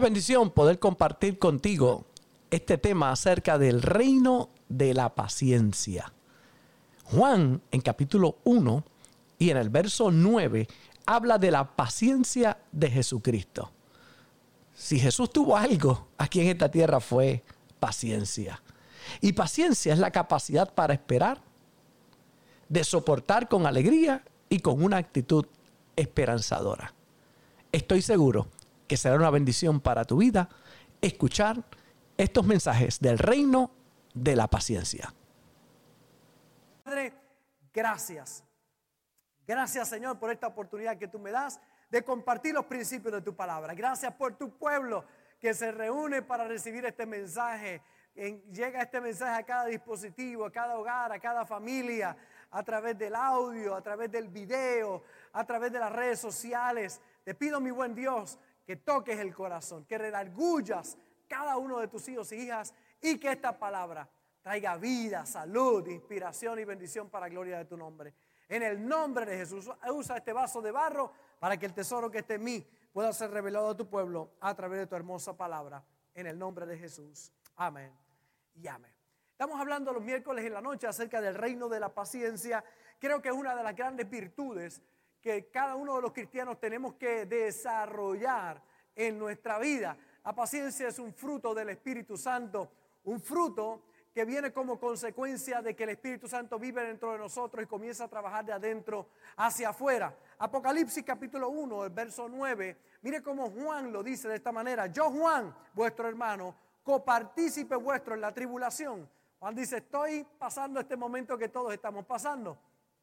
Bendición poder compartir contigo este tema acerca del reino de la paciencia. Juan en capítulo 1 y en el verso 9 habla de la paciencia de Jesucristo. Si Jesús tuvo algo aquí en esta tierra fue paciencia. Y paciencia es la capacidad para esperar, de soportar con alegría y con una actitud esperanzadora. Estoy seguro que será una bendición para tu vida escuchar estos mensajes del reino de la paciencia. Padre, gracias. Gracias Señor por esta oportunidad que tú me das de compartir los principios de tu palabra. Gracias por tu pueblo que se reúne para recibir este mensaje. llega este mensaje a cada dispositivo, a cada hogar, a cada familia, a través del audio, a través del video, a través de las redes sociales. Te pido, mi buen Dios, que toques el corazón, que redargullas cada uno de tus hijos y hijas y que esta palabra traiga vida, salud, inspiración y bendición para la gloria de tu nombre. En el nombre de Jesús, usa este vaso de barro para que el tesoro que esté en mí pueda ser revelado a tu pueblo a través de tu hermosa palabra. En el nombre de Jesús. Amén y amén. Estamos hablando los miércoles en la noche acerca del reino de la paciencia. Creo que es una de las grandes virtudes que cada uno de los cristianos tenemos que desarrollar en nuestra vida. La paciencia es un fruto del Espíritu Santo, un fruto que viene como consecuencia de que el Espíritu Santo vive dentro de nosotros y comienza a trabajar de adentro hacia afuera. Apocalipsis capítulo 1, el verso 9, mire cómo Juan lo dice de esta manera, yo Juan, vuestro hermano, copartícipe vuestro en la tribulación. Juan dice, estoy pasando este momento que todos estamos pasando,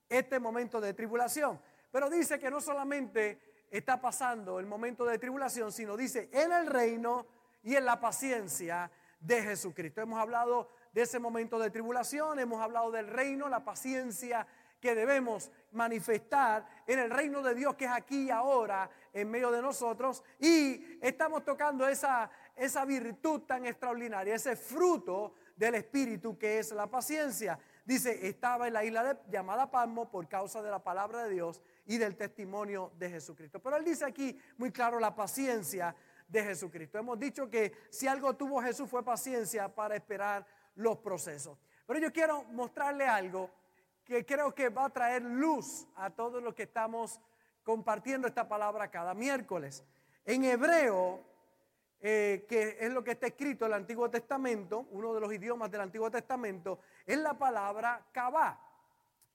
este momento de tribulación. Pero dice que no solamente está pasando el momento de tribulación, sino dice en el reino y en la paciencia de Jesucristo. Hemos hablado de ese momento de tribulación, hemos hablado del reino, la paciencia que debemos manifestar en el reino de Dios que es aquí y ahora en medio de nosotros y estamos tocando esa, esa virtud tan extraordinaria, ese fruto del Espíritu que es la paciencia. Dice, estaba en la isla llamada Palmo por causa de la palabra de Dios y del testimonio de Jesucristo. Pero él dice aquí muy claro la paciencia de Jesucristo. Hemos dicho que si algo tuvo Jesús fue paciencia para esperar los procesos. Pero yo quiero mostrarle algo que creo que va a traer luz a todos los que estamos compartiendo esta palabra cada miércoles. En hebreo, eh, que es lo que está escrito en el Antiguo Testamento, uno de los idiomas del Antiguo Testamento, es la palabra kabá.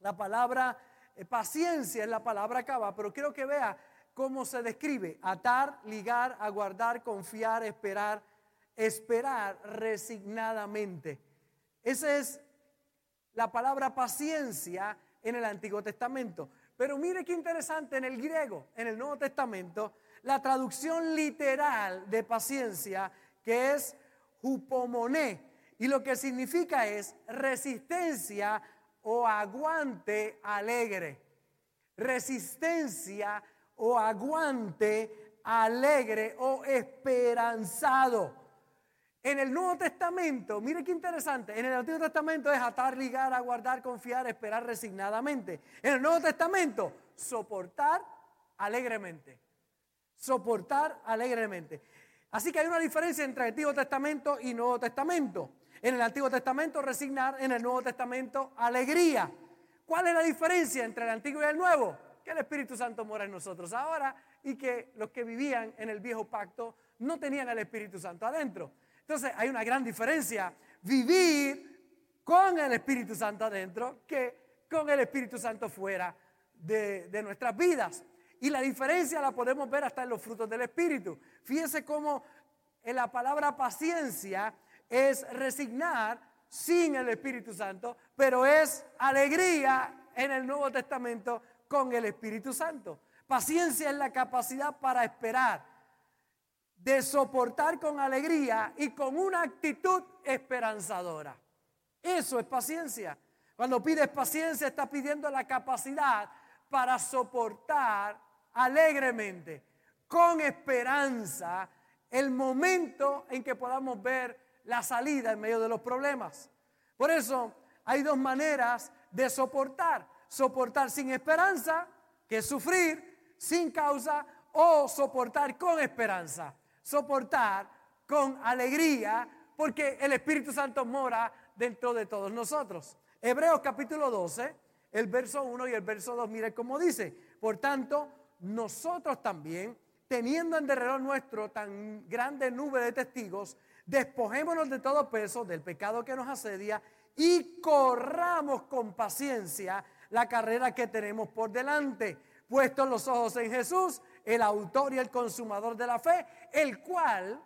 La palabra eh, paciencia es la palabra kabá, pero quiero que vea cómo se describe. Atar, ligar, aguardar, confiar, esperar, esperar resignadamente. Esa es la palabra paciencia en el Antiguo Testamento. Pero mire qué interesante en el griego, en el Nuevo Testamento, la traducción literal de paciencia, que es hupomoné, y lo que significa es resistencia o aguante alegre. Resistencia o aguante alegre o esperanzado. En el Nuevo Testamento, mire qué interesante, en el Antiguo Testamento es atar, ligar, aguardar, confiar, esperar resignadamente. En el Nuevo Testamento, soportar alegremente. Soportar alegremente. Así que hay una diferencia entre Antiguo Testamento y Nuevo Testamento. En el Antiguo Testamento resignar, en el Nuevo Testamento alegría. ¿Cuál es la diferencia entre el Antiguo y el Nuevo? Que el Espíritu Santo mora en nosotros ahora y que los que vivían en el viejo pacto no tenían el Espíritu Santo adentro. Entonces hay una gran diferencia vivir con el Espíritu Santo adentro que con el Espíritu Santo fuera de, nuestras vidas. Y la diferencia la podemos ver hasta en los frutos del Espíritu. Fíjense cómo en la palabra paciencia es resignar sin el Espíritu Santo, pero es alegría en el Nuevo Testamento con el Espíritu Santo. Paciencia es la capacidad para esperar de soportar con alegría y con una actitud esperanzadora. Eso es paciencia. Cuando pides paciencia, estás pidiendo la capacidad para soportar alegremente, con esperanza, el momento en que podamos ver la salida en medio de los problemas. Por eso hay dos maneras de soportar. Soportar sin esperanza, que es sufrir sin causa, o soportar con esperanza soportar con alegría porque el Espíritu Santo mora dentro de todos nosotros. Hebreos capítulo 12, el verso 1 y el verso 2, mire cómo dice, por tanto, nosotros también, teniendo en derredor nuestro tan grande nube de testigos, despojémonos de todo peso, del pecado que nos asedia y corramos con paciencia la carrera que tenemos por delante, puestos los ojos en Jesús, el autor y el consumador de la fe, el cual,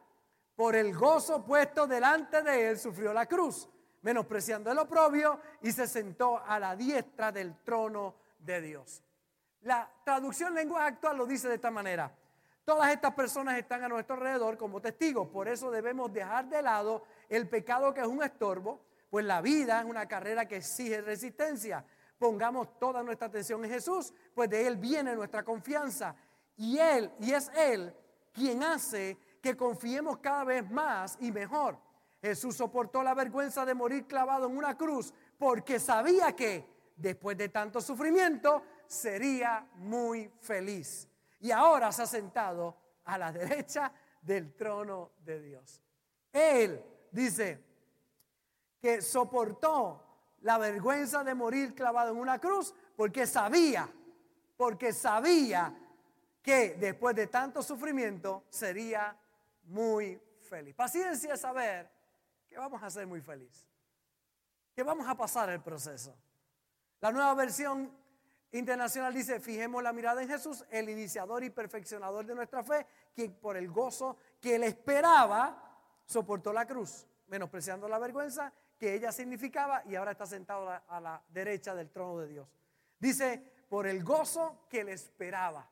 por el gozo puesto delante de él, sufrió la cruz, menospreciando el oprobio y se sentó a la diestra del trono de Dios. La traducción lengua actual lo dice de esta manera. Todas estas personas están a nuestro alrededor como testigos, por eso debemos dejar de lado el pecado que es un estorbo, pues la vida es una carrera que exige resistencia. Pongamos toda nuestra atención en Jesús, pues de Él viene nuestra confianza. Y Él, y es Él quien hace que confiemos cada vez más y mejor. Jesús soportó la vergüenza de morir clavado en una cruz porque sabía que después de tanto sufrimiento sería muy feliz. Y ahora se ha sentado a la derecha del trono de Dios. Él dice que soportó la vergüenza de morir clavado en una cruz porque sabía, porque sabía que después de tanto sufrimiento sería muy feliz. Paciencia es saber que vamos a ser muy felices, que vamos a pasar el proceso. La nueva versión internacional dice, fijemos la mirada en Jesús, el iniciador y perfeccionador de nuestra fe, quien por el gozo que él esperaba, soportó la cruz, menospreciando la vergüenza que ella significaba y ahora está sentado a la, derecha del trono de Dios. Dice, por el gozo que él esperaba.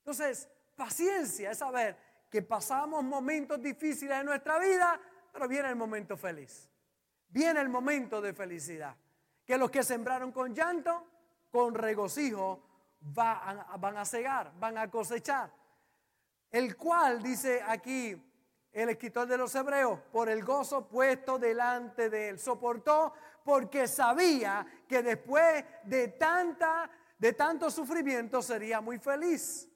Entonces, paciencia es saber que pasamos momentos difíciles en nuestra vida, pero viene el momento feliz. Viene el momento de felicidad. Que los que sembraron con llanto, con regocijo van a cegar, van a cosechar. El cual, dice aquí el escritor de los hebreos, por el gozo puesto delante de él, soportó porque sabía que después de tanta de tanto sufrimiento sería muy feliz.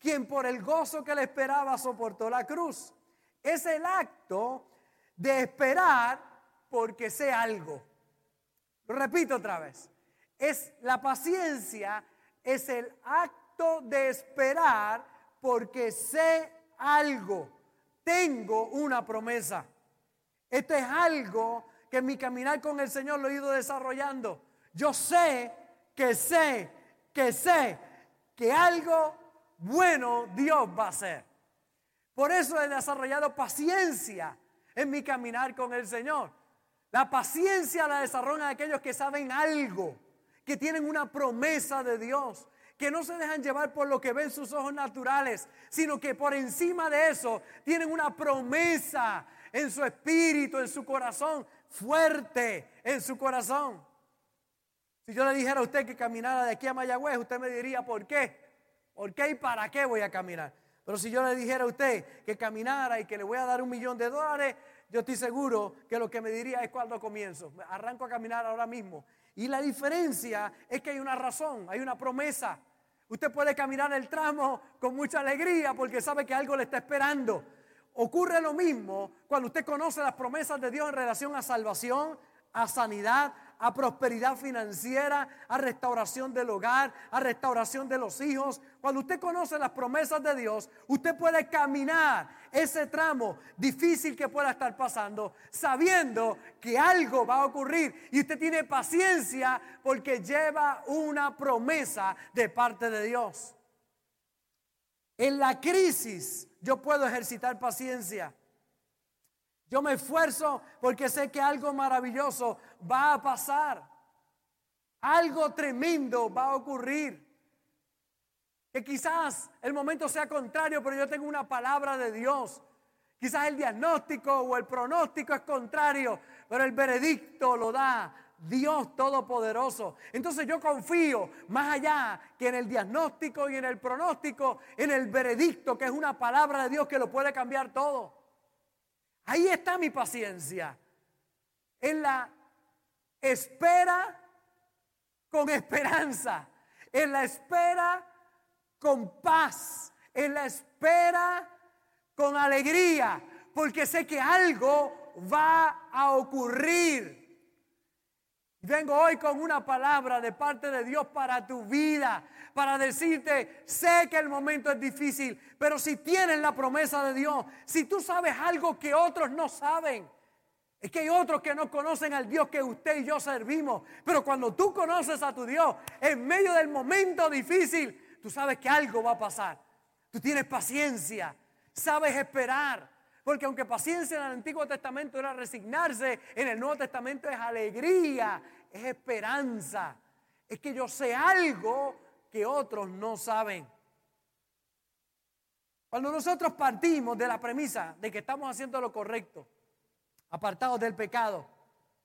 Quien por el gozo que le esperaba soportó la cruz. Es el acto de esperar porque sé algo. Lo repito otra vez es la paciencia, es el acto de esperar porque sé algo, tengo una promesa. Esto es algo que en mi caminar con el Señor lo he ido desarrollando. Yo sé que sé, que sé que algo bueno Dios va a hacer. Por eso he desarrollado paciencia en mi caminar con el Señor. La paciencia la desarrollan aquellos que saben algo que tienen una promesa de Dios, que no se dejan llevar por lo que ven sus ojos naturales, sino que por encima de eso tienen una promesa en su espíritu, en su corazón, fuerte en su corazón. Si yo le dijera a usted que caminara de aquí a Mayagüez, usted me diría, ¿por qué? ¿Por qué y para qué voy a caminar? Pero si yo le dijera a usted que caminara y que le voy a dar un millón de dólares, yo estoy seguro que lo que me diría es cuando comienzo. Arranco a caminar ahora mismo y la diferencia es que hay una razón, hay una promesa. Usted puede caminar el tramo con mucha alegría porque sabe que algo le está esperando. Ocurre lo mismo cuando usted conoce las promesas de Dios en relación a salvación, a sanidad, a prosperidad financiera, a restauración del hogar, a restauración de los hijos. Cuando usted conoce las promesas de Dios, usted puede caminar ese tramo difícil que pueda estar pasando, sabiendo que algo va a ocurrir. Y usted tiene paciencia porque lleva una promesa de parte de Dios. En la crisis yo puedo ejercitar paciencia. Yo me esfuerzo porque sé que algo maravilloso va a pasar. Algo tremendo va a ocurrir. Que quizás el momento sea contrario, pero yo tengo una palabra de Dios. Quizás el diagnóstico o el pronóstico es contrario, pero el veredicto lo da Dios Todopoderoso. Entonces yo confío más allá que en el diagnóstico y en el pronóstico, en el veredicto, que es una palabra de Dios que lo puede cambiar todo. Ahí está mi paciencia. En la espera con esperanza. En la espera con paz. En la espera con alegría, porque sé que algo va a ocurrir. Vengo hoy con una palabra de parte de Dios para tu vida, para decirte, sé que el momento es difícil, pero si tienes la promesa de Dios, si tú sabes algo que otros no saben, es que hay otros que no conocen al Dios que usted y yo servimos, pero cuando tú conoces a tu Dios, en medio del momento difícil, tú sabes que algo va a pasar. Tú tienes paciencia, sabes esperar. Porque aunque paciencia en el Antiguo Testamento era resignarse, en el Nuevo Testamento es alegría, es esperanza. Es que yo sé algo que otros no saben. Cuando nosotros partimos de la premisa de que estamos haciendo lo correcto, apartados del pecado,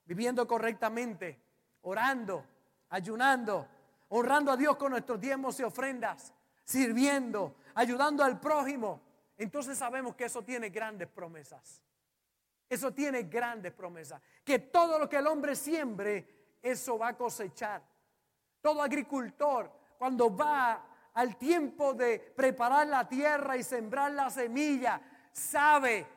viviendo correctamente, orando, ayunando, honrando a Dios con nuestros diezmos y ofrendas, sirviendo, ayudando al prójimo, entonces sabemos que eso tiene grandes promesas. Eso tiene grandes promesas. Que todo lo que el hombre siembre, eso va a cosechar. Todo agricultor, cuando va al tiempo de preparar la tierra y sembrar la semilla, sabe,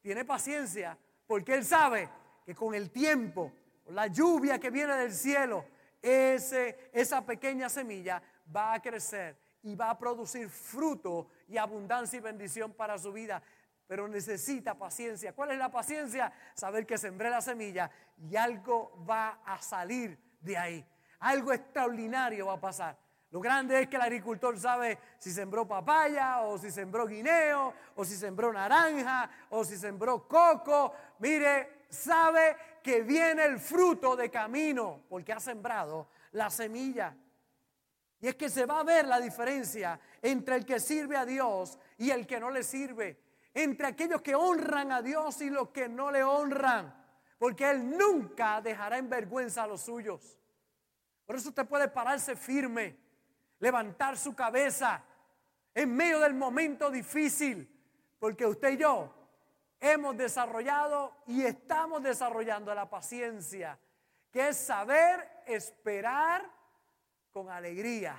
tiene paciencia, porque él sabe que con el tiempo, la lluvia que viene del cielo, ese, esa pequeña semilla va a crecer y va a producir fruto y abundancia y bendición para su vida. Pero necesita paciencia. ¿Cuál es la paciencia? Saber que sembré la semilla y algo va a salir de ahí. Algo extraordinario va a pasar. Lo grande es que el agricultor sabe si sembró papaya o si sembró guineo o si sembró naranja o si sembró coco. Mire, sabe que viene el fruto de camino porque ha sembrado la semilla. Y es que se va a ver la diferencia entre el que sirve a Dios y el que no le sirve. Entre aquellos que honran a Dios y los que no le honran. Porque Él nunca dejará en vergüenza a los suyos. Por eso usted puede pararse firme, levantar su cabeza en medio del momento difícil. Porque usted y yo hemos desarrollado y estamos desarrollando la paciencia, que es saber esperar con alegría.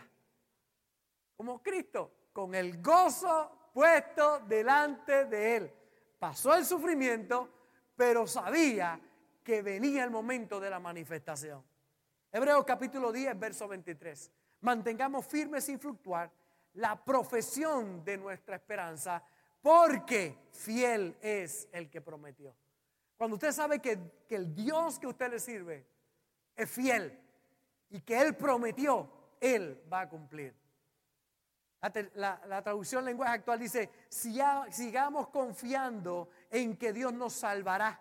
Como Cristo, con el gozo puesto delante de Él. Pasó el sufrimiento, pero sabía que venía el momento de la manifestación. Hebreos capítulo 10, verso 23. Mantengamos firmes sin fluctuar la profesión de nuestra esperanza, porque fiel es el que prometió. Cuando usted sabe que, que el Dios que usted le sirve es fiel, y que Él prometió, Él va a cumplir. La, traducción lenguaje actual dice, sigamos confiando en que Dios nos salvará.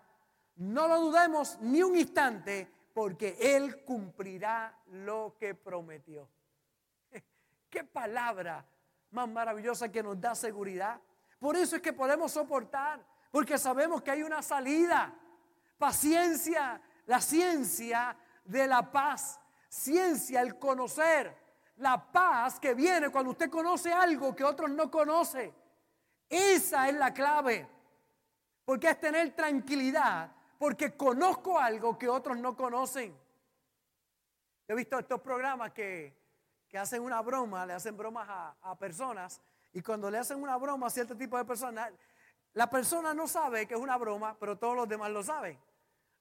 No lo dudemos ni un instante porque Él cumplirá lo que prometió. Qué palabra más maravillosa que nos da seguridad. Por eso es que podemos soportar, porque sabemos que hay una salida. Paciencia, la ciencia de la paz ciencia, el conocer, la paz que viene cuando usted conoce algo que otros no conocen. Esa es la clave. Porque es tener tranquilidad, porque conozco algo que otros no conocen. He visto estos programas que, hacen una broma, le hacen bromas a, a personas, y cuando le hacen una broma a cierto tipo de personas, la persona no sabe que es una broma, pero todos los demás lo saben.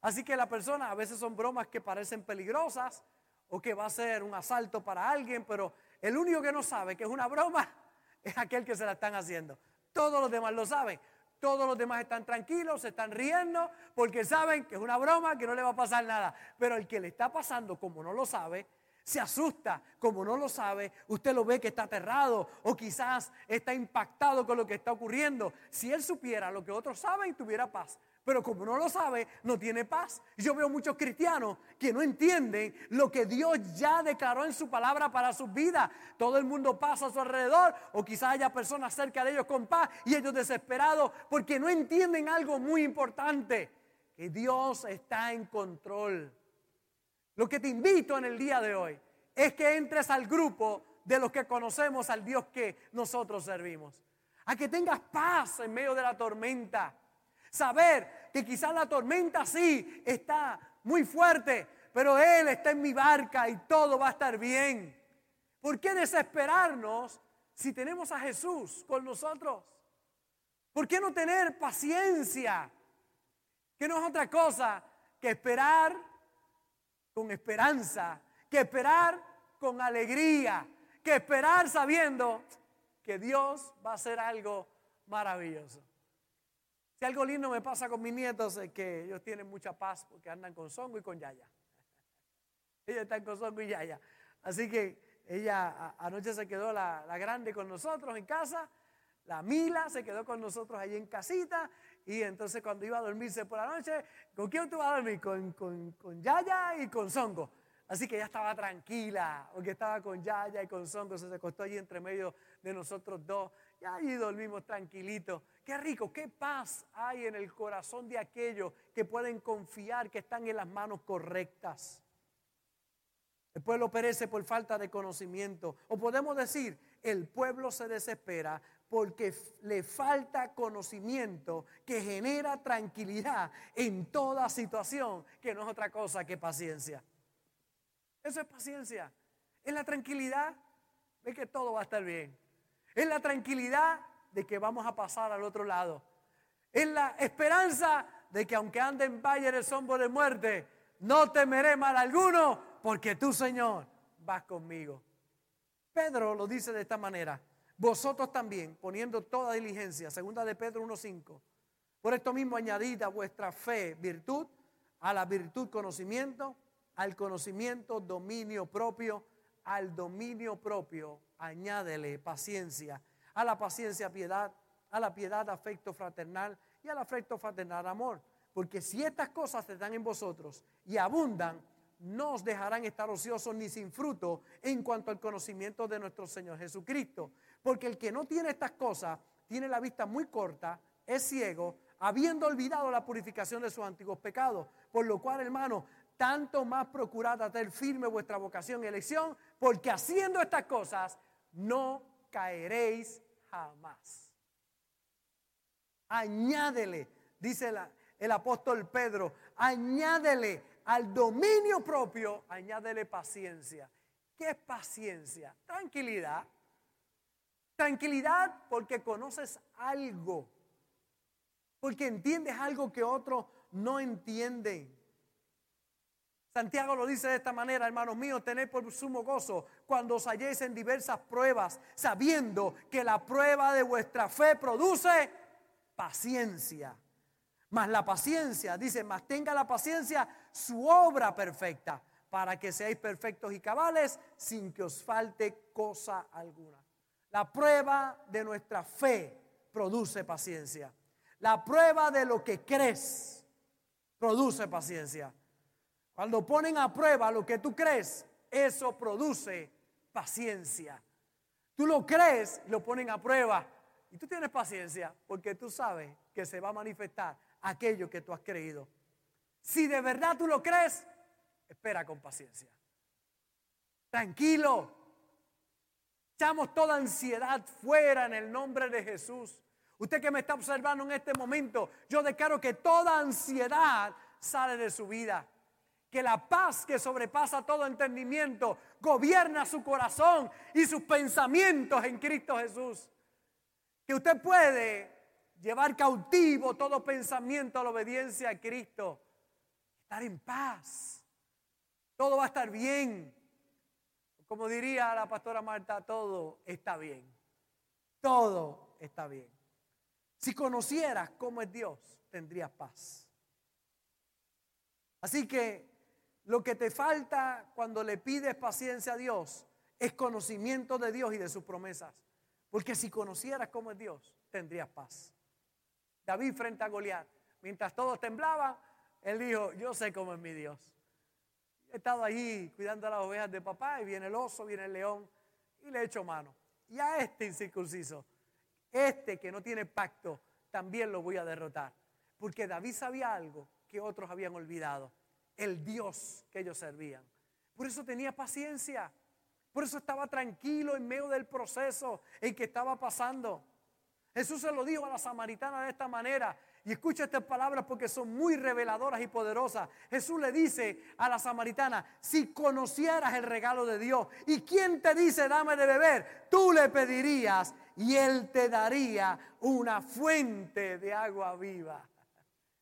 Así que la persona, a veces son bromas que parecen peligrosas, o que va a ser un asalto para alguien, pero el único que no sabe que es una broma es aquel que se la están haciendo. Todos los demás lo saben. Todos los demás están tranquilos, se están riendo porque saben que es una broma, que no le va a pasar nada. Pero el que le está pasando, como no lo sabe, se asusta, como no lo sabe, usted lo ve que está aterrado o quizás está impactado con lo que está ocurriendo. Si él supiera lo que otros saben, tuviera paz. Pero como no lo sabe, no tiene paz. Yo veo muchos cristianos que no entienden lo que Dios ya declaró en su palabra para sus vidas. Todo el mundo pasa a su alrededor o quizás haya personas cerca de ellos con paz y ellos desesperados porque no entienden algo muy importante, que Dios está en control. Lo que te invito en el día de hoy es que entres al grupo de los que conocemos al Dios que nosotros servimos. A que tengas paz en medio de la tormenta Saber que quizás la tormenta sí está muy fuerte, pero Él está en mi barca y todo va a estar bien. ¿Por qué desesperarnos si tenemos a Jesús con nosotros? ¿Por qué no tener paciencia? Que no es otra cosa que esperar con esperanza, que esperar con alegría, que esperar sabiendo que Dios va a hacer algo maravilloso. Si algo lindo me pasa con mis nietos es que ellos tienen mucha paz porque andan con Songo y con Yaya. Ellos están con Songo y Yaya. Así que ella anoche se quedó la, grande con nosotros en casa, la Mila se quedó con nosotros allí en casita y entonces cuando iba a dormirse por la noche, ¿con quién tú vas a dormir? Con, con, con Yaya y con Songo. Así que ella estaba tranquila, porque estaba con Yaya y con Songo, se acostó allí entre medio de nosotros dos. Y allí dormimos tranquilitos. Qué rico, qué paz hay en el corazón de aquellos que pueden confiar que están en las manos correctas. El pueblo perece por falta de conocimiento. O podemos decir, el pueblo se desespera porque le falta conocimiento que genera tranquilidad en toda situación, que no es otra cosa que paciencia. Eso es paciencia. Es la tranquilidad de que todo va a estar bien. Es la tranquilidad de que vamos a pasar al otro lado. Es la esperanza de que aunque ande en valle de sombra de muerte, no temeré mal alguno, porque tú, Señor, vas conmigo. Pedro lo dice de esta manera. Vosotros también, poniendo toda diligencia, segunda de Pedro 1.5, por esto mismo añadid a vuestra fe virtud, a la virtud conocimiento, al conocimiento dominio propio, al dominio propio añádele paciencia, a la paciencia piedad, a la piedad afecto fraternal y al afecto fraternal amor. Porque si estas cosas están en vosotros y abundan, no os dejarán estar ociosos ni sin fruto en cuanto al conocimiento de nuestro Señor Jesucristo. Porque el que no tiene estas cosas tiene la vista muy corta, es ciego, habiendo olvidado la purificación de sus antiguos pecados. Por lo cual, hermano, tanto más procurad hacer firme vuestra vocación y elección, porque haciendo estas cosas no caeréis jamás. Añádele, dice el apóstol Pedro, añádele al dominio propio, añádele paciencia. ¿Qué es paciencia? Tranquilidad. Tranquilidad porque conoces algo, porque entiendes algo que otros no entienden. Santiago lo dice de esta manera, hermanos míos, tened por sumo gozo cuando os halléis en diversas pruebas, sabiendo que la prueba de vuestra fe produce paciencia. Mas la paciencia, dice, mas tenga la paciencia su obra perfecta, para que seáis perfectos y cabales sin que os falte cosa alguna. La prueba de nuestra fe produce paciencia. La prueba de lo que crees produce paciencia. Cuando ponen a prueba lo que tú crees, eso produce paciencia. Tú lo crees y lo ponen a prueba. Y tú tienes paciencia porque tú sabes que se va a manifestar aquello que tú has creído. Si de verdad tú lo crees, espera con paciencia. Tranquilo. Echamos toda ansiedad fuera en el nombre de Jesús. Usted que me está observando en este momento, yo declaro que toda ansiedad sale de su vida que la paz que sobrepasa todo entendimiento gobierna su corazón y sus pensamientos en Cristo Jesús. Que usted puede llevar cautivo todo pensamiento a la obediencia a Cristo. Estar en paz. Todo va a estar bien. Como diría la pastora Marta, todo está bien. Todo está bien. Si conocieras cómo es Dios, tendrías paz. Así que lo que te falta cuando le pides paciencia a Dios es conocimiento de Dios y de sus promesas. Porque si conocieras cómo es Dios, tendrías paz. David frente a Goliat, mientras todos temblaban, él dijo, yo sé cómo es mi Dios. He estado allí cuidando las ovejas de papá y viene el oso, viene el león y le echo mano. Y a este incircunciso, este que no tiene pacto, también lo voy a derrotar. Porque David sabía algo que otros habían olvidado el Dios que ellos servían. Por eso tenía paciencia. Por eso estaba tranquilo en medio del proceso en que estaba pasando. Jesús se lo dijo a la samaritana de esta manera. Y escucha estas palabras porque son muy reveladoras y poderosas. Jesús le dice a la samaritana, si conocieras el regalo de Dios y quién te dice dame de beber, tú le pedirías y Él te daría una fuente de agua viva.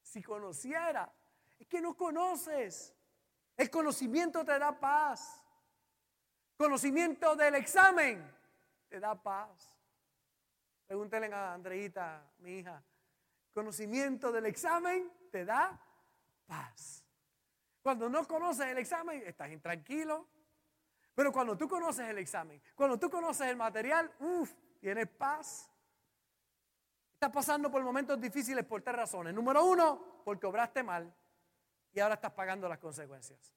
Si conociera, que no conoces. El conocimiento te da paz. Conocimiento del examen te da paz. Pregúntenle a Andreita, mi hija. Conocimiento del examen te da paz. Cuando no conoces el examen, estás intranquilo. Pero cuando tú conoces el examen, cuando tú conoces el material, uff, tienes paz. Estás pasando por momentos difíciles por tres razones. Número uno, porque obraste mal y ahora estás pagando las consecuencias.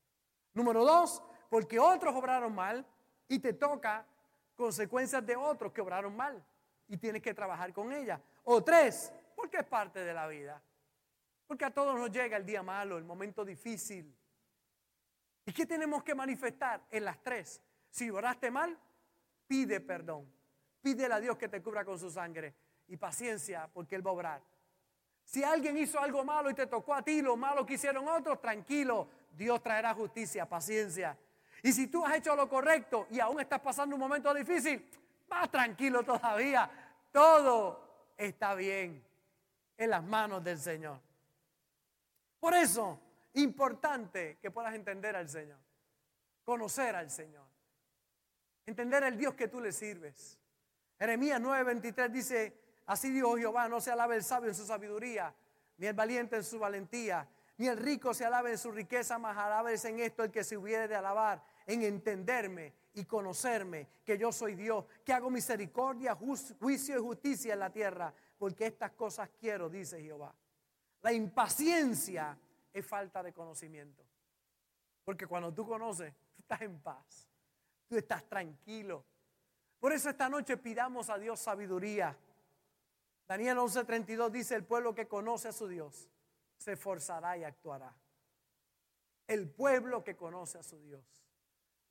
Número dos, porque otros obraron mal y te toca consecuencias de otros que obraron mal y tienes que trabajar con ellas. O tres, porque es parte de la vida. Porque a todos nos llega el día malo, el momento difícil. ¿Y qué tenemos que manifestar en las tres? Si oraste mal, pide perdón. Pídele a Dios que te cubra con su sangre. Y paciencia, porque Él va a obrar. Si alguien hizo algo malo y te tocó a ti lo malo que hicieron otros, tranquilo, Dios traerá justicia, paciencia. Y si tú has hecho lo correcto y aún estás pasando un momento difícil, más tranquilo todavía. Todo está bien en las manos del Señor. Por eso, importante que puedas entender al Señor, conocer al Señor, entender el Dios que tú le sirves. Jeremías 9:23 dice, así dijo Jehová, no se alabe el sabio en su sabiduría, ni el valiente en su valentía, ni el rico se alabe en su riqueza, mas alabes en esto el que se hubiere de alabar, en entenderme y conocerme, que yo soy Dios, que hago misericordia, juicio y justicia en la tierra, porque estas cosas quiero, dice Jehová. La impaciencia es falta de conocimiento. Porque cuando tú conoces, tú estás en paz. Tú estás tranquilo. Por eso esta noche pidamos a Dios sabiduría. Daniel 11:32 dice, el pueblo que conoce a su Dios se esforzará y actuará. El pueblo que conoce a su Dios.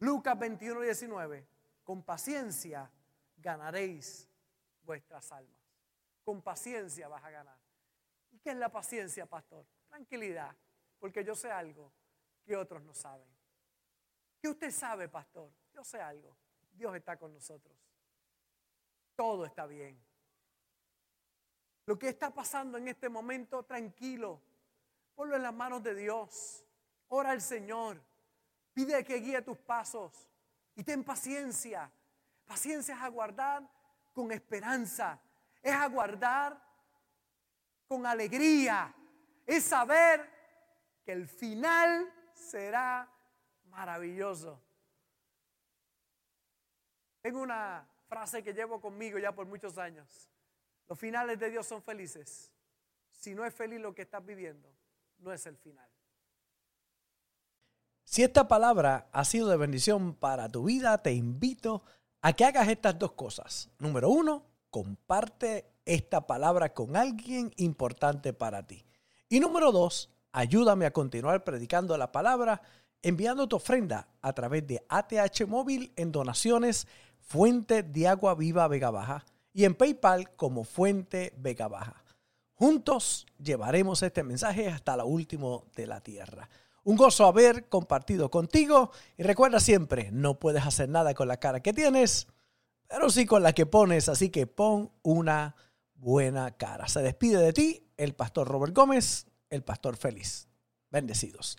Lucas 21:19, con paciencia ganaréis vuestras almas. Con paciencia vas a ganar. ¿Y qué es la paciencia, pastor? Tranquilidad, porque yo sé algo que otros no saben. ¿Qué usted sabe, pastor? Yo sé algo. Dios está con nosotros. Todo está bien. Lo que está pasando en este momento, tranquilo. Ponlo en las manos de Dios. Ora al Señor. Pide que guíe tus pasos. Y ten paciencia. Paciencia es aguardar con esperanza. Es aguardar con alegría. Es saber que el final será maravilloso. Tengo una frase que llevo conmigo ya por muchos años. Los finales de Dios son felices. Si no es feliz lo que estás viviendo, no es el final. Si esta palabra ha sido de bendición para tu vida, te invito a que hagas estas dos cosas. Número uno, comparte esta palabra con alguien importante para ti. Y número dos, ayúdame a continuar predicando la palabra enviando tu ofrenda a través de ATH Móvil en donaciones Fuente de Agua Viva Vega Baja y en PayPal como Fuente Vega Baja. Juntos llevaremos este mensaje hasta lo último de la tierra. Un gozo haber compartido contigo y recuerda siempre, no puedes hacer nada con la cara que tienes, pero sí con la que pones, así que pon una buena cara. Se despide de ti el pastor Robert Gómez, el pastor feliz. Bendecidos.